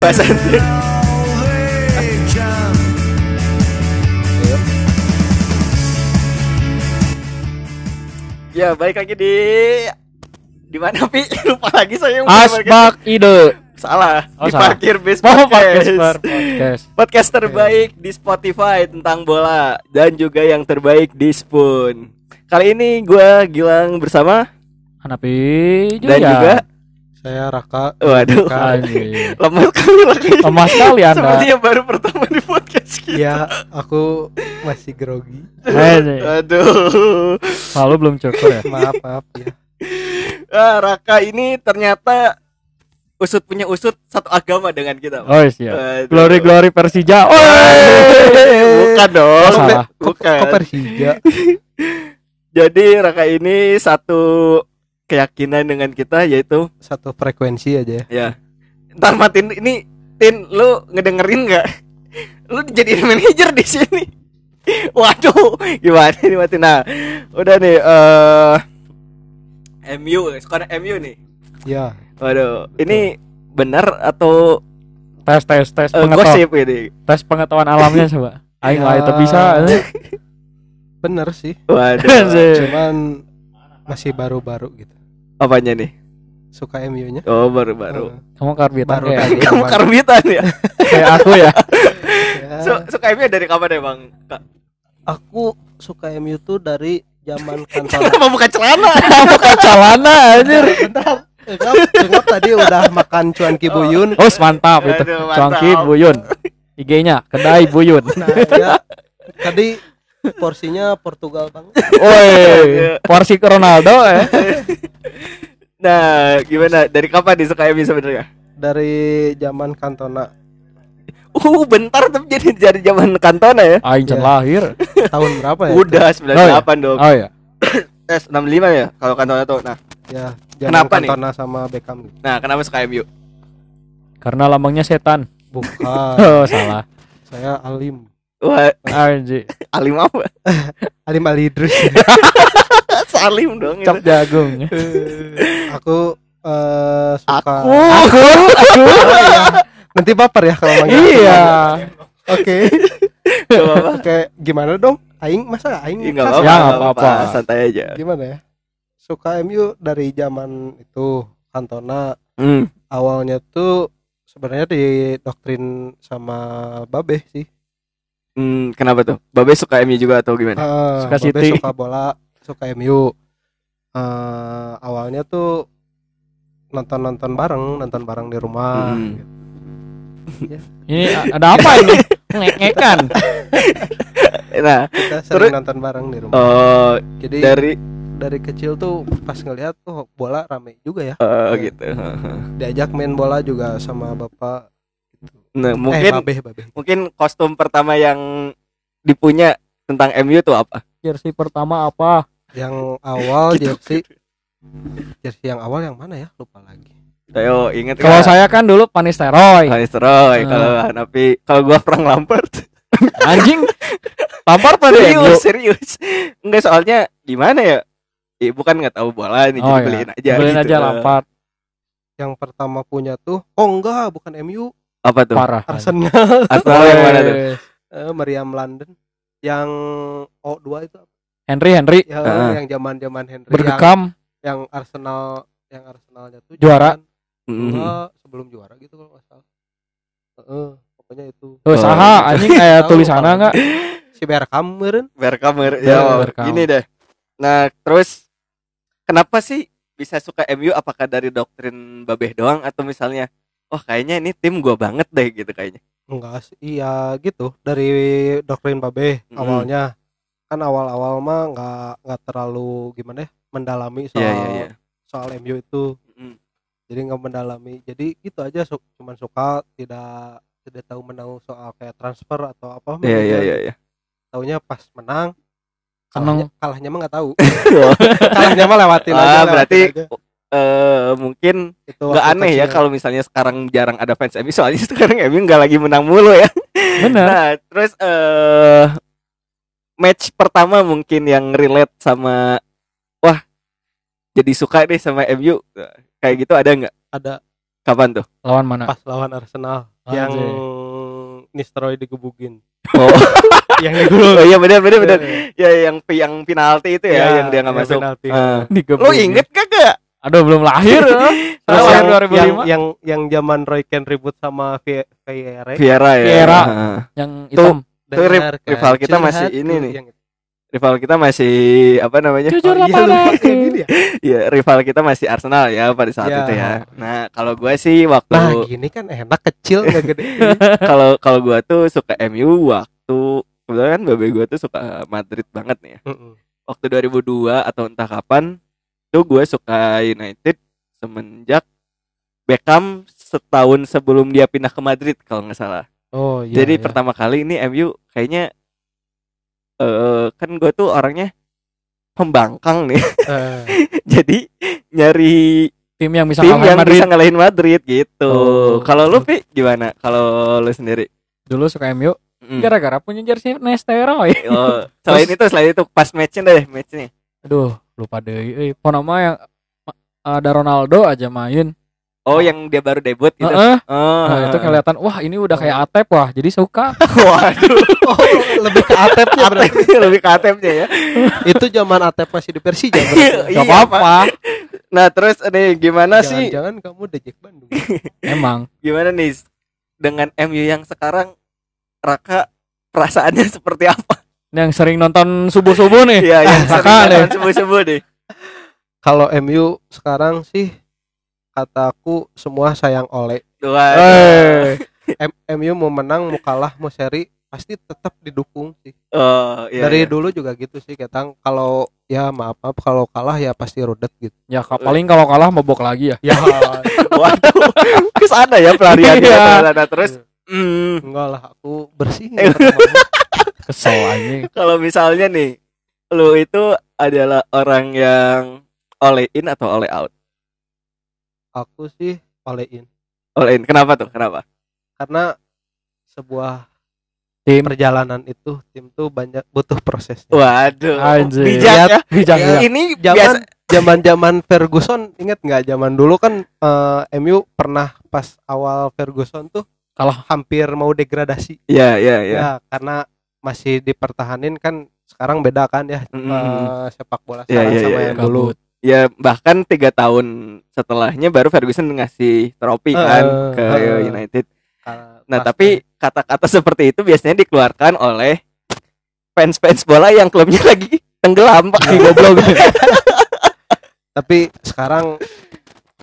bahasa. Ya, balik lagi di di mana Pi? Lupa lagi saya Asbak ide. salah. Oh, di salah. Parkir Bis Oh, Podcast. podcast, podcast. Terbaik di Spotify tentang bola dan juga yang terbaik di Spoon. Kali ini gua Gilang bersama Hanapi dan juga Saya Raka. waduh Anjir. lemah sekali lagi. Lemah sekali anda. Sepertinya baru pertama di podcast kita. Iya, aku masih grogi. Aduh. Selalu belum cukup ya. Maaf, maaf ya. Ah, Raka ini ternyata usut punya usut satu agama dengan kita. Pak. Oh iya. Glory glory Persija. Oh. Bukan dong. Oh, salah. Kok, Bukan. kok Persija? Jadi Raka ini satu keyakinan dengan kita yaitu Satu frekuensi aja ya. ya. Ntar matiin ini Tin lu ngedengerin nggak? Lu jadi manajer di sini. Waduh, gimana nih matiin? Nah, udah nih eh MU, sekarang MU nih. Ya, Waduh, ini benar atau Tes tes tes pengetahuan. gosip ini? Tes pengetahuan alamnya coba. Aing Ya. lah itu bisa. bener sih. Waduh. Cuman masih baru-baru gitu. Apanya nih? Suka MU-nya. Oh, baru-baru. Kamu karbitan Baru kayak lagi. Kamu karbitan ya? kayak aku ya. Ya, Su- suka MU dari kapan ya, Bang? Kak? aku suka MU tuh dari zaman kantor. Kenapa buka celana? Bukan celana anjir. Bentar. Enggak, tadi udah makan cuan kibuyun. Oh, mantap itu. Aduh, mantap. Cuangki Buyun. IG-nya kedai Buyun. Nah, ya, tadi porsinya Portugal banget. Woi, porsi ke Ronaldo ya. Nah, gimana? Dari kapan nih suka MU sebenarnya? Dari zaman Cantona Uh, bentar tapi jadi dari zaman Kantona ya. Aing Ya. lahir. tahun berapa ya? Udah 98 dong. Oh ya. Eh, 65 ya kalau Kantona tuh. Nah, Ya, zaman Kenapa nih? Cantona sama Beckham nah kenapa suka MU? Karena lambangnya setan. Bukan. Oh, salah. saya Alim. Wah, Anjir. Alim apa? Alim Ali Idrus. Salim dong Cap itu. jagung. aku eh, suka Aku. Aku, aku. Iya. Nanti baper ya kalau manggil. Iya. Oke. Oke, gimana dong? Aing masa aing Ih, nggak khas? apa-apa. Ya, apa-apa. Santai aja. Gimana ya? Suka MU dari zaman itu Cantona Hmm. awalnya tuh sebenarnya di doktrin sama Babe sih. Hmm, kenapa tuh? Babe suka MU juga atau gimana? Ah, Suka Babe City. suka bola, suka MU. Eh, awalnya tuh nonton-nonton bareng, nonton bareng di rumah. Hmm. gitu. Ini a- ada apa ini? Ngek-ngekan. Nah, Kita Terus- sering nonton bareng di rumah. oh Jadi dari dari kecil tuh pas ngelihat tuh bola rame juga ya. oh, gitu. Diajak main bola juga sama bapak. Nah, eh, mungkin babe, babe. mungkin kostum pertama yang dipunya tentang MU tuh apa? Jersey pertama apa? Yang awal Gitu. jersey jersey yang awal yang mana ya? Lupa lagi. Ayo inget Kalau saya kan dulu Panisteroy. Hanis Roy, Ah. kalau Hanapi, kalau gua Frank Lampard. Anjing. Tampar pada serius, serius. Enggak soalnya gimana ya? Eh, bukan nggak tahu bola nih, Oh, jadi iya. beliin aja. Beliin gitu. aja Lampard. Yang pertama punya tuh oh enggak, bukan MU, Apa tuh? Parah. Arsenal Arsenal. yang mana tuh? Eh, Meriam London. Yang O2 itu apa? Henry Henry Ya, Ah. yang zaman-zaman Henry yang, bergekam yang Arsenal yang Arsenalnya tuh Juara. Mm. dua sebelum juara gitu kalau nggak salah. Heeh, pokoknya itu. Oh, Oh. saha anjing kayak tulisannya enggak? Si Bergkamp meureun. Berkamer Ber- ya Berkam. gini deh. Nah, terus kenapa sih bisa suka MU apakah dari doktrin Babeh doang atau misalnya oh kayaknya ini tim gua banget deh gitu kayaknya. Enggak sih, iya gitu. Dari doktrin Babe Mm. awalnya kan awal-awal mah nggak nggak terlalu gimana ya mendalami soal Iya, iya, iya. soal MU itu. Mm. Jadi nggak mendalami. Jadi gitu aja su cuman suka tidak tidak tahu menahu soal kayak transfer atau apa. Iya, iya, iya, iya. Taunya pas menang kalahnya, kalahnya mah nggak tahu. kalahnya mah lewatin aja. Ah, lewatin berarti aja. Eh mungkin itu nggak aneh ya kalau misalnya sekarang jarang ada fans MU soalnya sekarang MU nggak lagi menang mulu ya. Bener. Nah, terus eh match pertama mungkin yang relate sama wah jadi suka deh sama MU kayak gitu ada nggak? ada Kapan tuh? Lawan mana? pas lawan Arsenal yang Anjay. Nistelrooy digebugin Oh, yang digulung oh iya benar benar benar. Ya yang yang penalti itu ya, Ya, yang dia nggak yang masuk. penalti. Ah. Digebugin. Lu inget kagak? Aduh belum lahir. ya. Terus Saya yang, lahir yang 2005. yang yang zaman Roy Ken ribut sama Vieira Vieira ya. Vieira. Yang hitam. Tuh, ri- dengarkan rival kita masih ini nih. Yang- Rival kita masih apa namanya? Jujurlah Oh, iya, ya? Iya, rival kita masih Arsenal ya pada saat Ya. itu ya. Nah, kalau gue sih waktu Nah gini kan enak kecil nggak gede kalau kalau gua tuh suka MU waktu kebetulan kan babe gua tuh suka Madrid banget nih ya. Mm-mm. Waktu 2002 atau entah kapan tuh gue suka United semenjak Beckham setahun sebelum dia pindah ke Madrid kalau nggak salah. Oh iya Jadi iya. pertama kali ini MU kayaknya eh kan gue tuh orangnya pembangkang nih. Eh, Jadi nyari Tim yang bisa tim ngalahin yang Madrid. bisa ngalahin Madrid gitu. Oh. Kalau lu Pi gimana? Kalau lu sendiri? Dulu suka MU Mm. gara-gara punya jersey Nesteroy. Oh, selain itu selain itu pas matchnya deh matchnya. Aduh, lupa deh. Eh, nama yang ada Ronaldo aja main. Oh, yang dia baru debut gitu. Heeh. Oh, Nah, itu kelihatan wah ini udah kayak Atep wah, jadi suka. Waduh, oh lebih ke atepnya berarti atepnya lebih ke atepnya ya. itu zaman atep masih di Persija Iya, apa-apa. Nah, terus nih gimana sih? jangan-jangan kamu dejek Bandung Emang. Gimana nih dengan MU yang sekarang Raka perasaannya seperti apa? Yang sering nonton subuh-subuh nih. Iya, yang Raka sering nonton subuh-subuh nih. kalau MU sekarang sih kataku semua sayang oleh. Eh, M- MU mau menang mau kalah mau seri pasti tetap didukung sih Oh, iya. dari iya. dulu juga gitu sih ketang kalau ya maaf maaf kalau kalah ya pasti rudet gitu ya ka- paling kalau kalah mabok lagi ya. ya Waduh, ke sana ya pelariannya Iya. ke sana. Terus hmm, enggak lah aku bersih Eh. Kesel anjing. kalau misalnya nih lu itu adalah orang yang all in atau all out? aku sih olein All in. Kenapa tuh? Kenapa? karena sebuah Tim perjalanan itu tim tuh banyak butuh prosesnya Waduh. Anjir. Bijak ya. bijak Ya. Ini zaman biasa zaman zaman Ferguson inget nggak zaman dulu kan eh, MU pernah pas awal Ferguson tuh Kalah. hampir mau degradasi Iya, iya, iya. ya karena masih dipertahanin kan sekarang beda kan ya Mm. eh, sepak bola Iya, sekarang iya, sama iya. yang dulu Gabut. Ya bahkan tiga tahun setelahnya baru Ferguson ngasih trofi Eh, kan ke eh. United. Ka- Nah tapi kata-kata seperti itu biasanya dikeluarkan oleh fans-fans bola yang klubnya lagi tenggelam pak. Goblok. tapi sekarang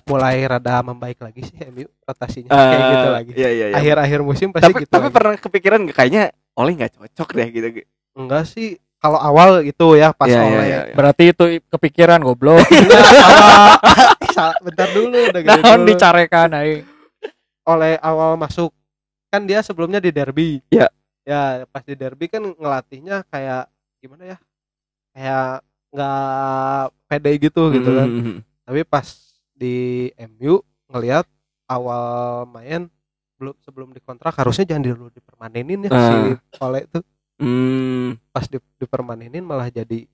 mulai rada membaik lagi sih MU rotasinya Eh, kayak gitu lagi Iya iya iya. akhir-akhir musim pasti Tapi gitu tapi lagi. pernah kepikiran nggak kayaknya Oleh nggak cocok deh gitu. enggak sih kalau awal itu ya pas Iya, iya, oleh iya, iya. Berarti itu kepikiran goblok. Salah, bentar dulu udah gitu dulu. dicarekan aing. oleh awal masuk kan dia sebelumnya di derby Iya. ya pas di derby kan ngelatihnya kayak gimana ya kayak nggak pede gitu gitu kan Mm, tapi pas di MU ngelihat awal main belum sebelum dikontrak harusnya jangan dulu dipermanenin ya si oleh itu. Mm, pas di, dipermanenin malah jadi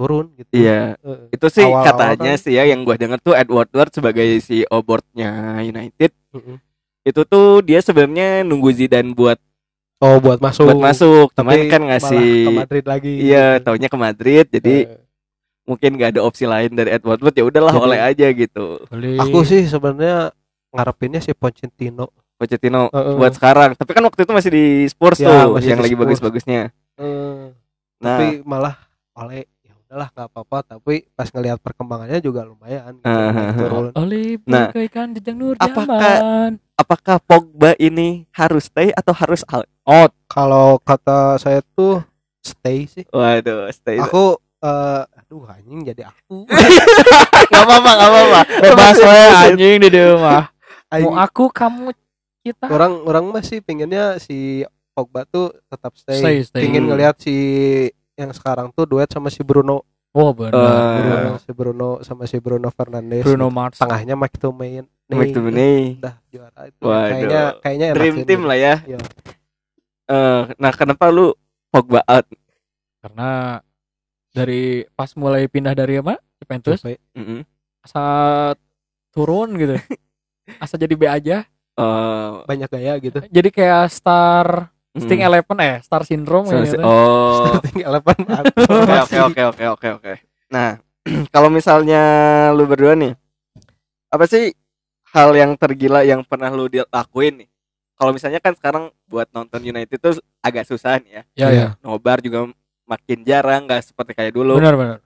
turun gitu. Iya. Heeh. Itu sih Awal-awal katanya kan. sih ya yang gua denger tuh Edward Ward sebagai CEO boardnya United. Heeh. itu tuh dia sebenarnya nunggu Zidane buat oh buat masuk. buat masuk, Tapi kan ngasih ke Madrid lagi. Iya taunya ke Madrid jadi mungkin gak ada opsi lain dari Edward Ward ya udahlah Jadi- oleh aja gitu. Beli. aku sih sebenarnya ngarepinnya si Pochettino Pochettino Heeh. buat sekarang. Tapi kan waktu itu masih di Spurs Ya, tuh masih yang lagi bagus-bagusnya. Eh, Nah, tapi malah oleh ya udahlah nggak apa-apa tapi pas ngelihat perkembangannya juga lumayan gitu, ah. turun. Oli Nah, jejak nur apakah- zaman. apakah Pogba ini harus stay atau harus out? Out. kalau kata saya tuh stay sih Waduh, stay. aku eh, aduh anjing jadi aku Gak apa-apa, gak apa-apa. Bebas terusin. anjing di dia mah. Mau aku kamu kita. orang orang masih pinginnya si Pogba tuh tetap stay, Stay, stay. pingin ngelihat si yang sekarang tuh duet sama si Bruno Oh benar. Eh, Bruno, si Bruno sama si Bruno Fernandes Bruno Mars. tengahnya McTominay McTominay. udah juara itu Waduh. kayaknya kayaknya Dream team ini. lah ya. Iya. Eh, nah, kenapa lu Pogba out? Karena dari pas mulai pindah dari apa? Juventus Juve. Mm-mm. saat turun gitu asa jadi B aja Eh, banyak gaya gitu jadi kayak star Sting hmm. Eleven eh Star Syndrome So- gitu. Oh. starting eleven Oke oke oke oke oke oke. Nah, kalau misalnya lu berdua nih, apa sih hal yang tergila yang pernah lu dilakuin nih? Kalau misalnya kan sekarang buat nonton United itu agak susah nih ya. Ya Iya. ya. Nobar juga makin jarang, nggak seperti kayak dulu. Benar benar.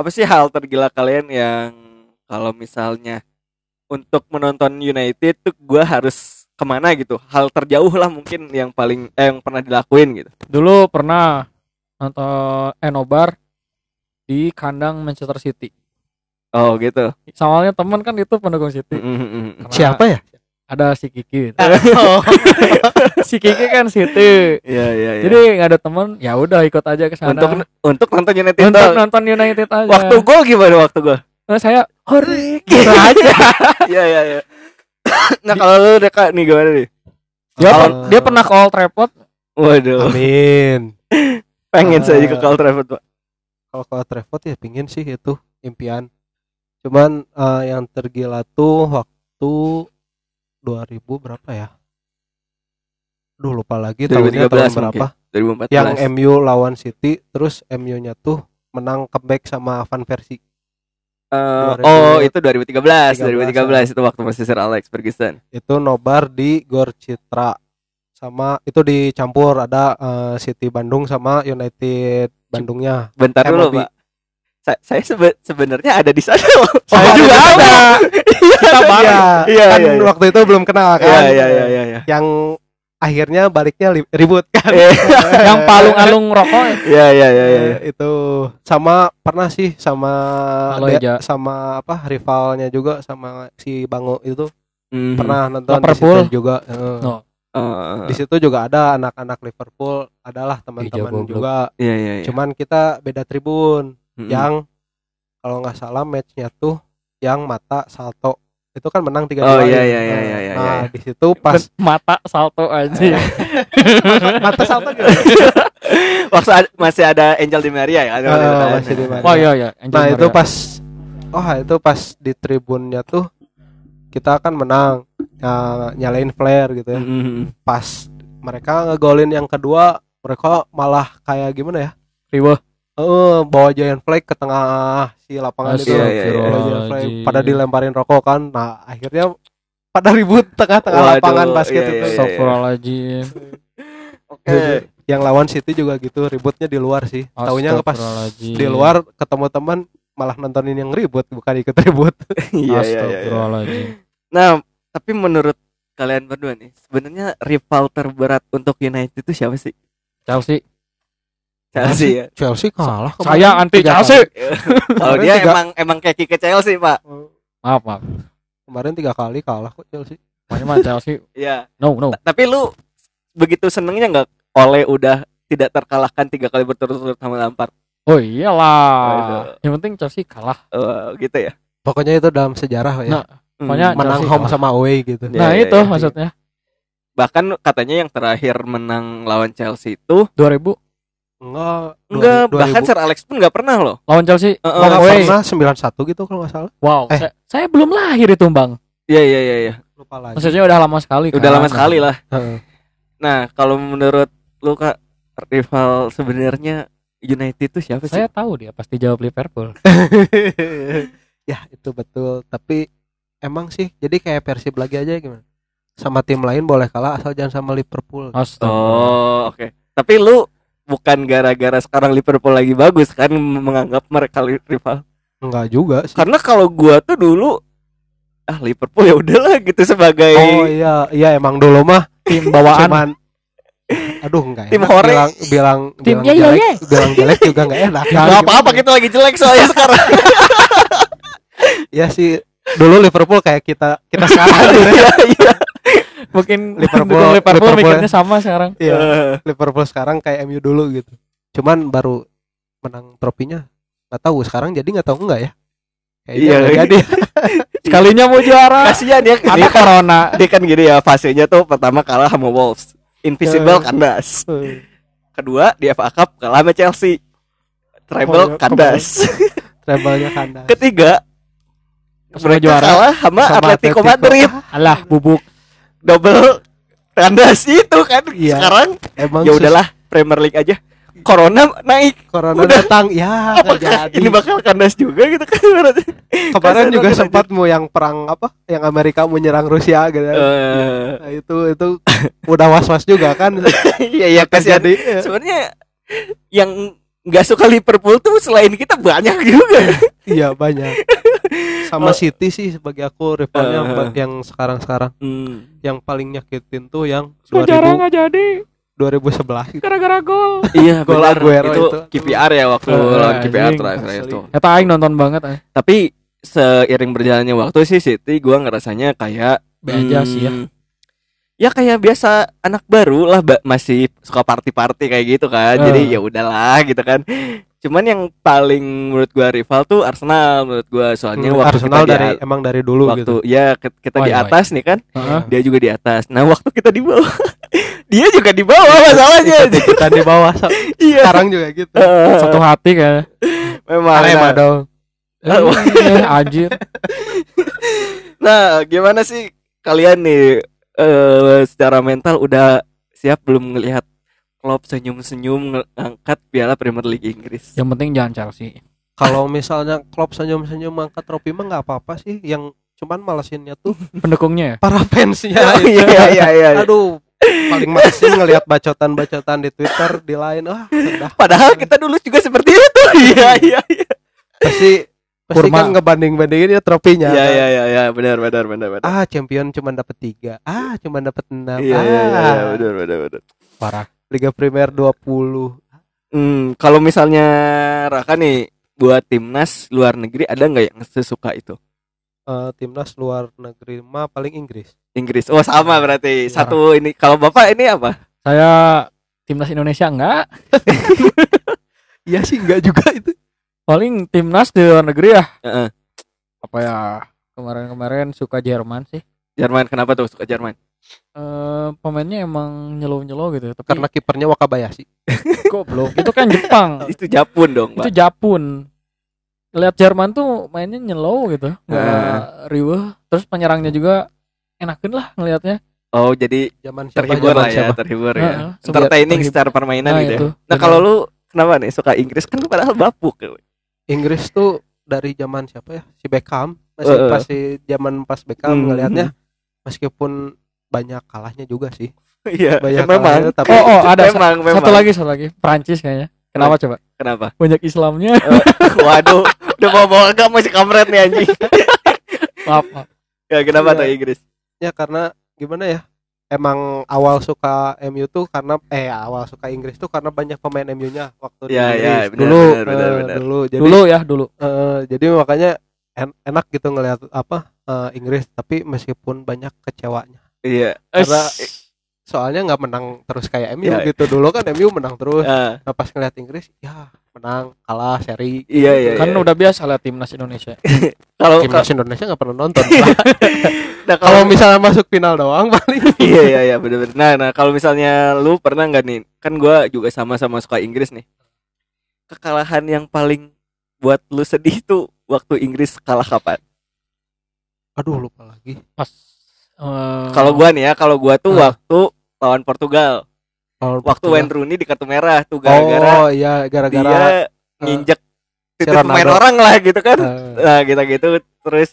Apa sih hal tergila kalian yang kalau misalnya untuk menonton United tuh gua harus ke mana gitu? Hal terjauh lah mungkin yang paling eh, yang pernah dilakuin gitu. Dulu pernah nonton Enobar di kandang Manchester City. Oh gitu. Soalnya temen kan itu pendukung City. Mm, mm, mm. Karena siapa ya Ada si Kiki. gitu. oh. si Kiki kan City. Iya iya iya. Jadi nggak ada temen, ya udah ikut aja ke sana. untuk untuk nonton United Untuk nonton United aja. waktu gol gimana waktu gol Nah, saya Horik gitu aja. iya iya iya nah kalau lu Deka nih gimana nih Dia, per- dia pernah ke Old Trafford. waduh amin pengen saya Ah. ke Old Trafford pak kalau ke Trafford ya pingin sih itu impian cuman eh, yang tergila tuh waktu 2000 berapa ya? Duh lupa lagi tahunnya 2013 tahun berapa. 2014 yang MU lawan City terus MU-nya tuh menang comeback sama Van Persie. Eh, 2000. oh itu 2013 13, 2013 itu waktu masih Sir Alex Ferguson. Itu nobar di Gor Citra sama itu dicampur ada eh, City Bandung sama United Bandungnya. Bentar Eh, dulu pak saya, saya sebe- sebenarnya ada di sana loh Saya Oh, juga ada. ada. Kita bareng. Iya, Iya, kan iya, iya. waktu itu belum kenal kan iya iya iya iya iya yang akhirnya baliknya li- ribut kan Yang palung-alung rokok. iya iya iya iya Eh, itu sama pernah sih sama dia- sama apa rivalnya juga sama si Bango itu Mhm. pernah nonton di Liverpool. situ juga Eh, No. Eh, di situ juga ada anak-anak Liverpool adalah teman-teman juga iya iya iya cuman kita beda tribun Mhm. yang kalau nggak salah matchnya tuh yang mata salto itu kan menang tiga Oh, iya, iya, iya, iya, iya, nah iya. di situ pas mata salto aja. mata salto gitu waktu ada- masih ada Angel Di Maria ya ada Ah, ada- masih Di Maria. Oh iya iya. Angel nah itu Maria. pas oh itu pas di tribunnya tuh kita kan menang ya, nyalain flare gitu ya Mhm. pas mereka ngegolin yang kedua mereka malah kayak gimana ya Riweh. Eh, bawa giant flag ke tengah si lapangan itu Iya, iya, iya. Bawa giant flag. Pada dilemparin rokok kan nah akhirnya pada ribut tengah-tengah Waduh, lapangan basket iya, itu iya, iya. Astagfirullahaladzim. Oke. yang lawan City juga gitu ributnya di luar sih taunya pas di luar ketemu teman malah nontonin yang ribut bukan ikut ribut Iya iya iya. iya. Nah, tapi menurut kalian berdua nih, sebenarnya rival terberat untuk United itu siapa sih? Chelsea. Chelsea ya. Chelsea kalah kemarin. Saya anti Tiga Chelsea. Kalau dia tiga- emang emang keki ke Chelsea, Pak. Maaf, maaf. kemarin tiga kali kalah kok Chelsea Pokoknya mah Chelsea. Iya. No, no. Ta- Tapi lu begitu senengnya nggak oleh udah tidak terkalahkan tiga kali berturut-turut sama Lampard? Oh iyalah. Waduh. Yang penting Chelsea kalah. Eh, gitu ya. pokoknya itu dalam sejarah ya Nah, Pokoknya Hmm. menang Chelsea home kalah. sama away gitu Ya, nah, ya, itu ya. maksudnya. Bahkan katanya yang terakhir menang lawan Chelsea itu 2000 enggak enggak 2000. bahkan Sir Alex pun nggak pernah loh. lawan Chelsea. Home Enggak away. pernah 91 gitu kalau nggak salah Wow, Eh. saya, saya belum lahir itu, Bang. Iya iya iya iya. lupa lagi Maksudnya udah lama sekali kan. Udah lama sekali lah. Heeh. Nah, kalau menurut lu Kak, rival sebenarnya United itu siapa sih? Saya tahu dia pasti jawab Liverpool. ya itu betul tapi emang sih jadi kayak Persib lagi aja gimana sama tim lain boleh kalah asal jangan sama Liverpool Astaga. Oh, oke. Tapi lu bukan gara-gara sekarang Liverpool lagi bagus kan menganggap mereka rival. enggak juga sih Karena kalau gua tuh dulu ah Liverpool ya udahlah gitu sebagai oh iya iya emang dulu mah Tim bawaan. cuman aduh enggak Tim enak hore. bilang bilang Tim bilang jelek ye. bilang jelek juga enggak enak Gak apa-apa kita lagi jelek soalnya sekarang. ya sih dulu Liverpool kayak kita kita sekarang Iya, iya. Mungkin Liverpool- Liverpool, Liverpool, mikirnya sama sekarang. Iya, Eh, Liverpool sekarang kayak MU dulu gitu cuman baru menang trofinya nggak tahu sekarang jadi nggak tahu enggak ya Kayaknya Iya. jadi Sekalinya mau juara. Kasihan ya kan, corona. dia kan gini ya fasenya tuh pertama kalah sama Wolves. Invisible Eh. kandas. Kedua di FA Cup kalah sama Chelsea. Oh, Treble iya, kandas. treble-nya kandas Ketiga mereka juara. kalah sama, Sama Atletico Atletico. Madrid Alah, bubuk. Double tandas itu kan Iya. sekarang. Emang ya udahlah Premier League aja. Corona naik. Corona Udah. datang. Ya jadi. ini bakal kandas juga gitu kan? Kemarin juga sempat mau yang perang apa? Yang Amerika menyerang Rusia gitu. Eh, Nah, itu itu udah was was juga kan. Iya iya kasihan. ya. sebenarnya yang nggak suka Liverpool tuh selain kita banyak juga iya banyak sama City sih sebagai aku rivalnya ba- yang sekarang sekarang hmm. yang paling nyakitin tuh yang Sejarah 2000 nggak jadi 2011 gitu. gara-gara gol. iya Gol Aguero itu, itu. KPR ya waktu Eh, lawan KPR terakhir asli. itu Eta aing nonton banget eh. tapi seiring berjalannya waktu sih City gua ngerasanya kayak Be aja sih ya. Ya kayak biasa anak baru lah masih suka party-party kayak gitu kan. Eh. jadi ya udahlah gitu kan. Cuman yang paling menurut gua rival tuh Arsenal menurut gua. Soalnya Hmm, waktu Arsenal kita dari di, emang dari dulu waktu gitu. ya kita di Why, why? atas nih kan. Heeh. dia juga di atas. Nah waktu kita di bawah dia juga di bawah masalahnya. kita di bawah so- iya. sekarang juga gitu. Eh, Satu hati kayak. memang. Arema nah, dong Eh, anjir. nah gimana sih kalian nih eh secara mental udah siap belum ngelihat Klopp senyum-senyum ngangkat piala Premier League Inggris Yang penting jangan Chelsea. kalau misalnya Klopp senyum-senyum angkat trofi mah nggak apa-apa sih yang cuman malesinnya tuh Pendukungnya ya. para fansnya Oh, itu. iya iya iya aduh paling malesin ngelihat bacotan-bacotan di Twitter di lain wah udah padahal kita dulu juga seperti itu iya iya iya pasti pasti Kurma. kan ngebanding-bandingin ya trofinya iya iya iya iya. Benar benar benar benar. Ah champion cuma dapat tiga. Ah cuma dapat enam. Iya ah iya iya. Benar benar benar. Parah. Liga Premier 20 hmm kalau misalnya Raka nih buat timnas luar negeri ada nggak yang sesuka itu? Eh, timnas luar negeri mah paling Inggris. Inggris. Oh sama berarti. Satu ini. Kalau bapak ini apa? Saya timnas Indonesia enggak. iya sih enggak juga itu Paling timnas di luar negeri ya. Heeh. Apa ya? Kemarin-kemarin suka Jerman sih. Jerman kenapa tuh suka Jerman Eh pemainnya emang nyelo-nyelo gitu, tapi karena kipernya Wakabayashi goblok. Itu kan Jepang. itu Japun dong itu Japun. Lihat Jerman tuh mainnya nyelo gitu, nggak Ah. riweh. Terus penyerangnya juga enakan lah ngelihatnya. oh jadi zaman siapa terhibur zaman lah ya terhibur ya Heeh, entertaining terhibur. secara permainan Nah, gitu ya. itu, nah kalau lu kenapa nih suka Inggris kan lu padahal bapuk Inggris tuh dari zaman siapa ya si Beckham masih pas si zaman pas Beckham Hmm. ngelihatnya meskipun banyak kalahnya juga sih iya Banyak memang kalahnya, tapi- Oh, oh, ada memang memang Satu lagi, satu lagi. Prancis kayaknya. Kenapa coba? kenapa Banyak Islamnya. waduh udah bawa bawa agama masih kamret nih anjing maaf, maaf. ya kenapa Iya. tuh Inggris ya karena gimana ya emang awal suka MU tuh karena eh awal suka Inggris tuh karena banyak pemain MU-nya waktu di Ya, ya, Inggris. benar, dulu benar, benar, eh, benar. dulu jadi Dulu ya, dulu. eh, jadi makanya en- enak gitu ngelihat apa eh, Inggris tapi meskipun banyak kecewanya iya Karena soalnya nggak menang terus kayak MU Ya. gitu. Dulu kan MU menang terus. Ah, nah, pas ngeliat Inggris ya menang kalah seri. Iya iya kan iya. udah biasa lihat timnas Indonesia. kalau timnas Indonesia nggak pernah nonton nah, kalau misalnya masuk final doang paling iya iya iya bener-bener. Nah nah kalau misalnya lu pernah nggak nih? Kan gua juga sama-sama suka Inggris nih. Kekalahan yang paling buat lu sedih tuh waktu Inggris kalah kapan? Aduh lupa lagi. Pas eh, kalau gua nih ya kalau gua tuh Ah. waktu lawan Portugal. Kalau waktu Portugal. Wayne Rooney di kartu merah tuh gara-gara oh iya gara-gara dia nginjek si titik pemain orang lah gitu kan. Eh, nah gitu gitu terus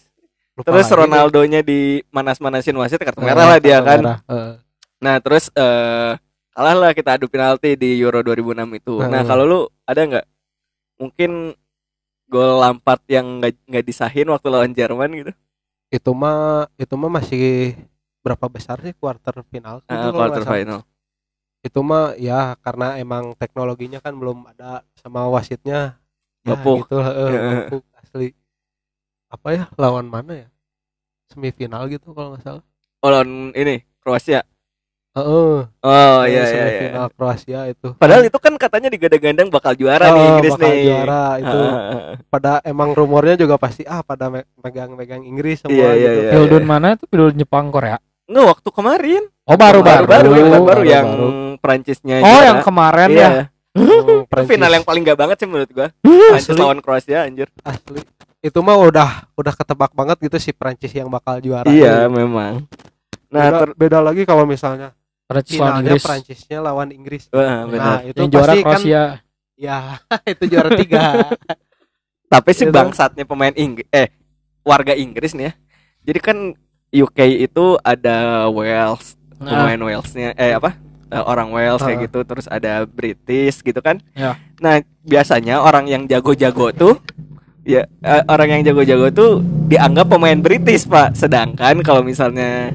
lupa terus. Ronaldonya di manas-manasin wasit kartu Eh, merah lah dia kan. merah, eh. nah terus eh kalah lah kita adu penalti di Euro 2006 itu. Nah Eh. kalau lu ada nggak? Mungkin gol Lampard yang nggak disahin waktu lawan Jerman gitu? Itu mah itu mah masih berapa besar sih quarter final Ah, kalau quarter final. Itu mah ya karena emang teknologinya kan belum ada sama wasitnya. Ya gitu eh, Heeh. lapuk asli. Apa ya lawan mana ya? Semifinal gitu kalau nggak salah. Oh lawan ini Kroasia. Heeh, oh eh, iya iya iya. semifinal Kroasia itu. Padahal itu kan katanya digadang-gadang bakal juara nih Oh, Inggris bakal nih. juara itu. Ah, pada emang rumornya juga pasti ah pada me- megang-megang Inggris semua Iya, iya, gitu. iya. Pildun mana itu? Pildun Jepang Korea? Nggak waktu kemarin Oh baru baru baru, yang baru, baru, yang baru. Prancisnya Oh yang kemarin Iya. ya. Oh, final yang paling gak banget sih menurut gua Prancis asli lawan Kroasia anjir asli itu mah udah udah ketebak banget gitu si Prancis yang bakal juara. Iya, memang. Nah, beda, ter- beda lagi kalau misalnya Prancis lawan finalnya Inggris. Prancisnya lawan Inggris. Wah, benar. Nah, itu Yang juara pasti kan Kroasia. ya itu juara tiga. Tapi si Gitu. bangsatnya pemain Inggris eh warga Inggris nih ya. Jadi kan UK itu ada Wales, Nah, pemain Walesnya eh apa? Eh, orang Wales kayak Ah. gitu, terus ada British gitu kan. Ya. Nah, biasanya orang yang jago-jago tuh ya eh, orang yang jago-jago tuh dianggap pemain British, Pak. Sedangkan kalau misalnya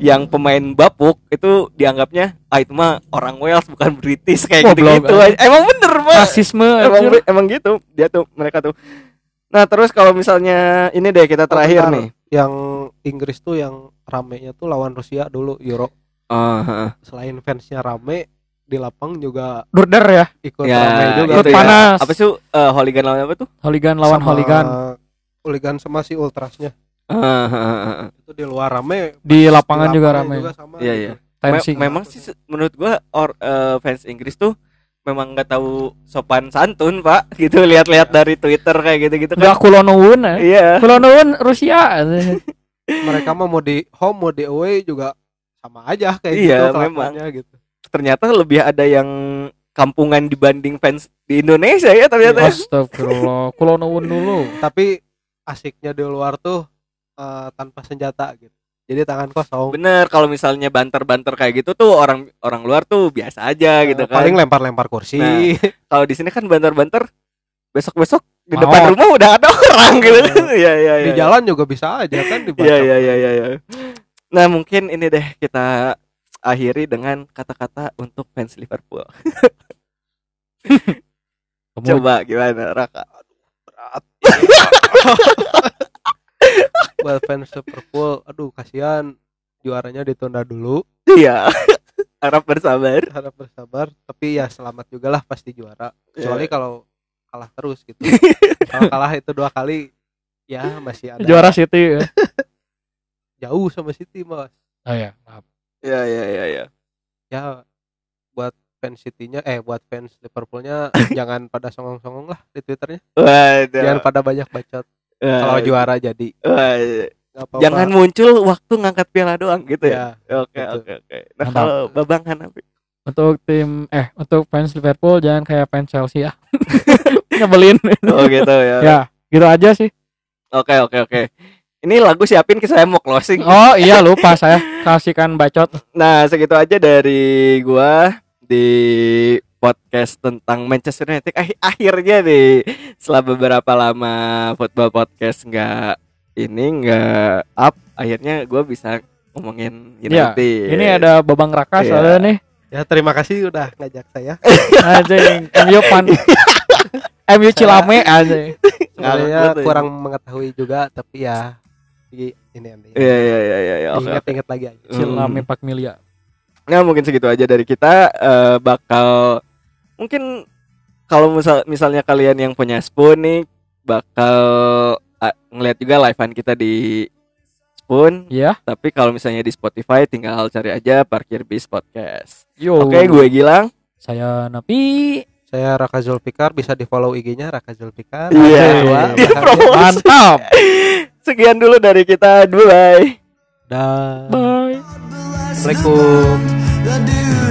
yang pemain bapuk itu dianggapnya ah itu mah orang Wales bukan British kayak Goblok, gitu-gitu. Emang bener, Pak rasisme emang emang gitu dia tuh mereka tuh nah terus kalau misalnya ini deh kita terakhir bentar. nih yang Inggris tuh yang ramenya tuh lawan Rusia dulu Euro. oh, heeh. Selain fansnya rame di lapang juga Durder ya. ikut ya rame juga. Ikut ya. panas. apa sih uh, hooligan lawan apa tuh Holigan lawan Sama Holigan Hooligan sama si Ultrasnya. Ah, heeh, heeh. Itu di luar rame. di lapangan di juga ramai. juga sama Iya, gitu. iya. Me- memang sih menurut gua or eh, fans Inggris tuh memang nggak tahu sopan santun pak gitu lihat-lihat dari Twitter kayak gitu-gitu kan kulonuun ya. iya Kulonuun Rusia. Mereka mah mau di home mau di away juga sama aja kayak Iya, gitu memang. gitu. ternyata lebih ada yang kampungan dibanding fans di Indonesia ya ternyata ya. Astagfirullah. Kulonuun dulu. Tapi asiknya di luar tuh eh, tanpa senjata gitu. Jadi tangan kosong. bener kalau misalnya banter-banter kayak gitu tuh orang orang luar tuh biasa aja gitu Eh, kan Paling lempar-lempar kursi. Nah, kalau di sini kan banter-banter besok-besok di Maut. depan rumah udah ada orang gitu kan iya iya di iya jalan juga bisa aja kan di iya iya iya iya iya. nah mungkin ini deh kita akhiri dengan kata-kata untuk fans Liverpool coba gimana Raka berat. Buat fans Liverpool, aduh kasihan juaranya ditunda dulu. iya harap bersabar Harap bersabar, tapi ya selamat juga lah pasti juara. Kecuali Iya. kalau kalah terus gitu. kalau kalah itu dua kali, ya masih ada juara City ya. jauh sama City mas. Oh ya, maaf. iya iya iya iya Ya buat fans City-nya, eh buat fans Liverpoolnya jangan pada songong-songong lah di Twitternya. Waduh. Jangan pada banyak bacot. Kalau Waduh. juara jadi. Apa-apa. jangan muncul waktu ngangkat piala doang gitu ya ya. oke oke oke nah Mantap. kalau babang Hanafi Untuk tim eh untuk fans Liverpool jangan kayak fans Chelsea ya. Nyebelin. oh gitu ya ya, gitu aja sih. oke oke oke ini lagu siapin ke saya mau closing Oh iya lupa saya kasihkan bacot. Nah, segitu aja dari gua di podcast tentang Manchester United. Ah, akhirnya nih setelah beberapa lama football podcast nggak ini nggak up, akhirnya gua bisa ngomongin Ya, United. Ini ada Babang Raka Iya. soalnya nih. Ya terima kasih udah ngajak saya. Anjing, MU pan MU Cilame anjing. Sebenarnya Betul. kurang mengetahui juga tapi ya ini ini. Iya iya iya iya iya, oke. Ingat-ingat lagi aja. Cilame Hmm. Pak Milia. Nah, mungkin segitu aja dari kita eh, bakal mungkin kalau misal misalnya kalian yang punya Spoon nih bakal ah, ngeliat juga livean kita di Spoon Iya. Tapi kalau misalnya di Spotify tinggal cari aja Parkir Bis Podcast. Yo. Oke, gue Gilang. Saya Napi. Saya Raka Zulfikar bisa di follow IG-nya Raka Zulfikar. Iya. Bahkan. promosi. Mantap. Sekian dulu dari kita. Bye. Dah. Bye. Assalamualaikum.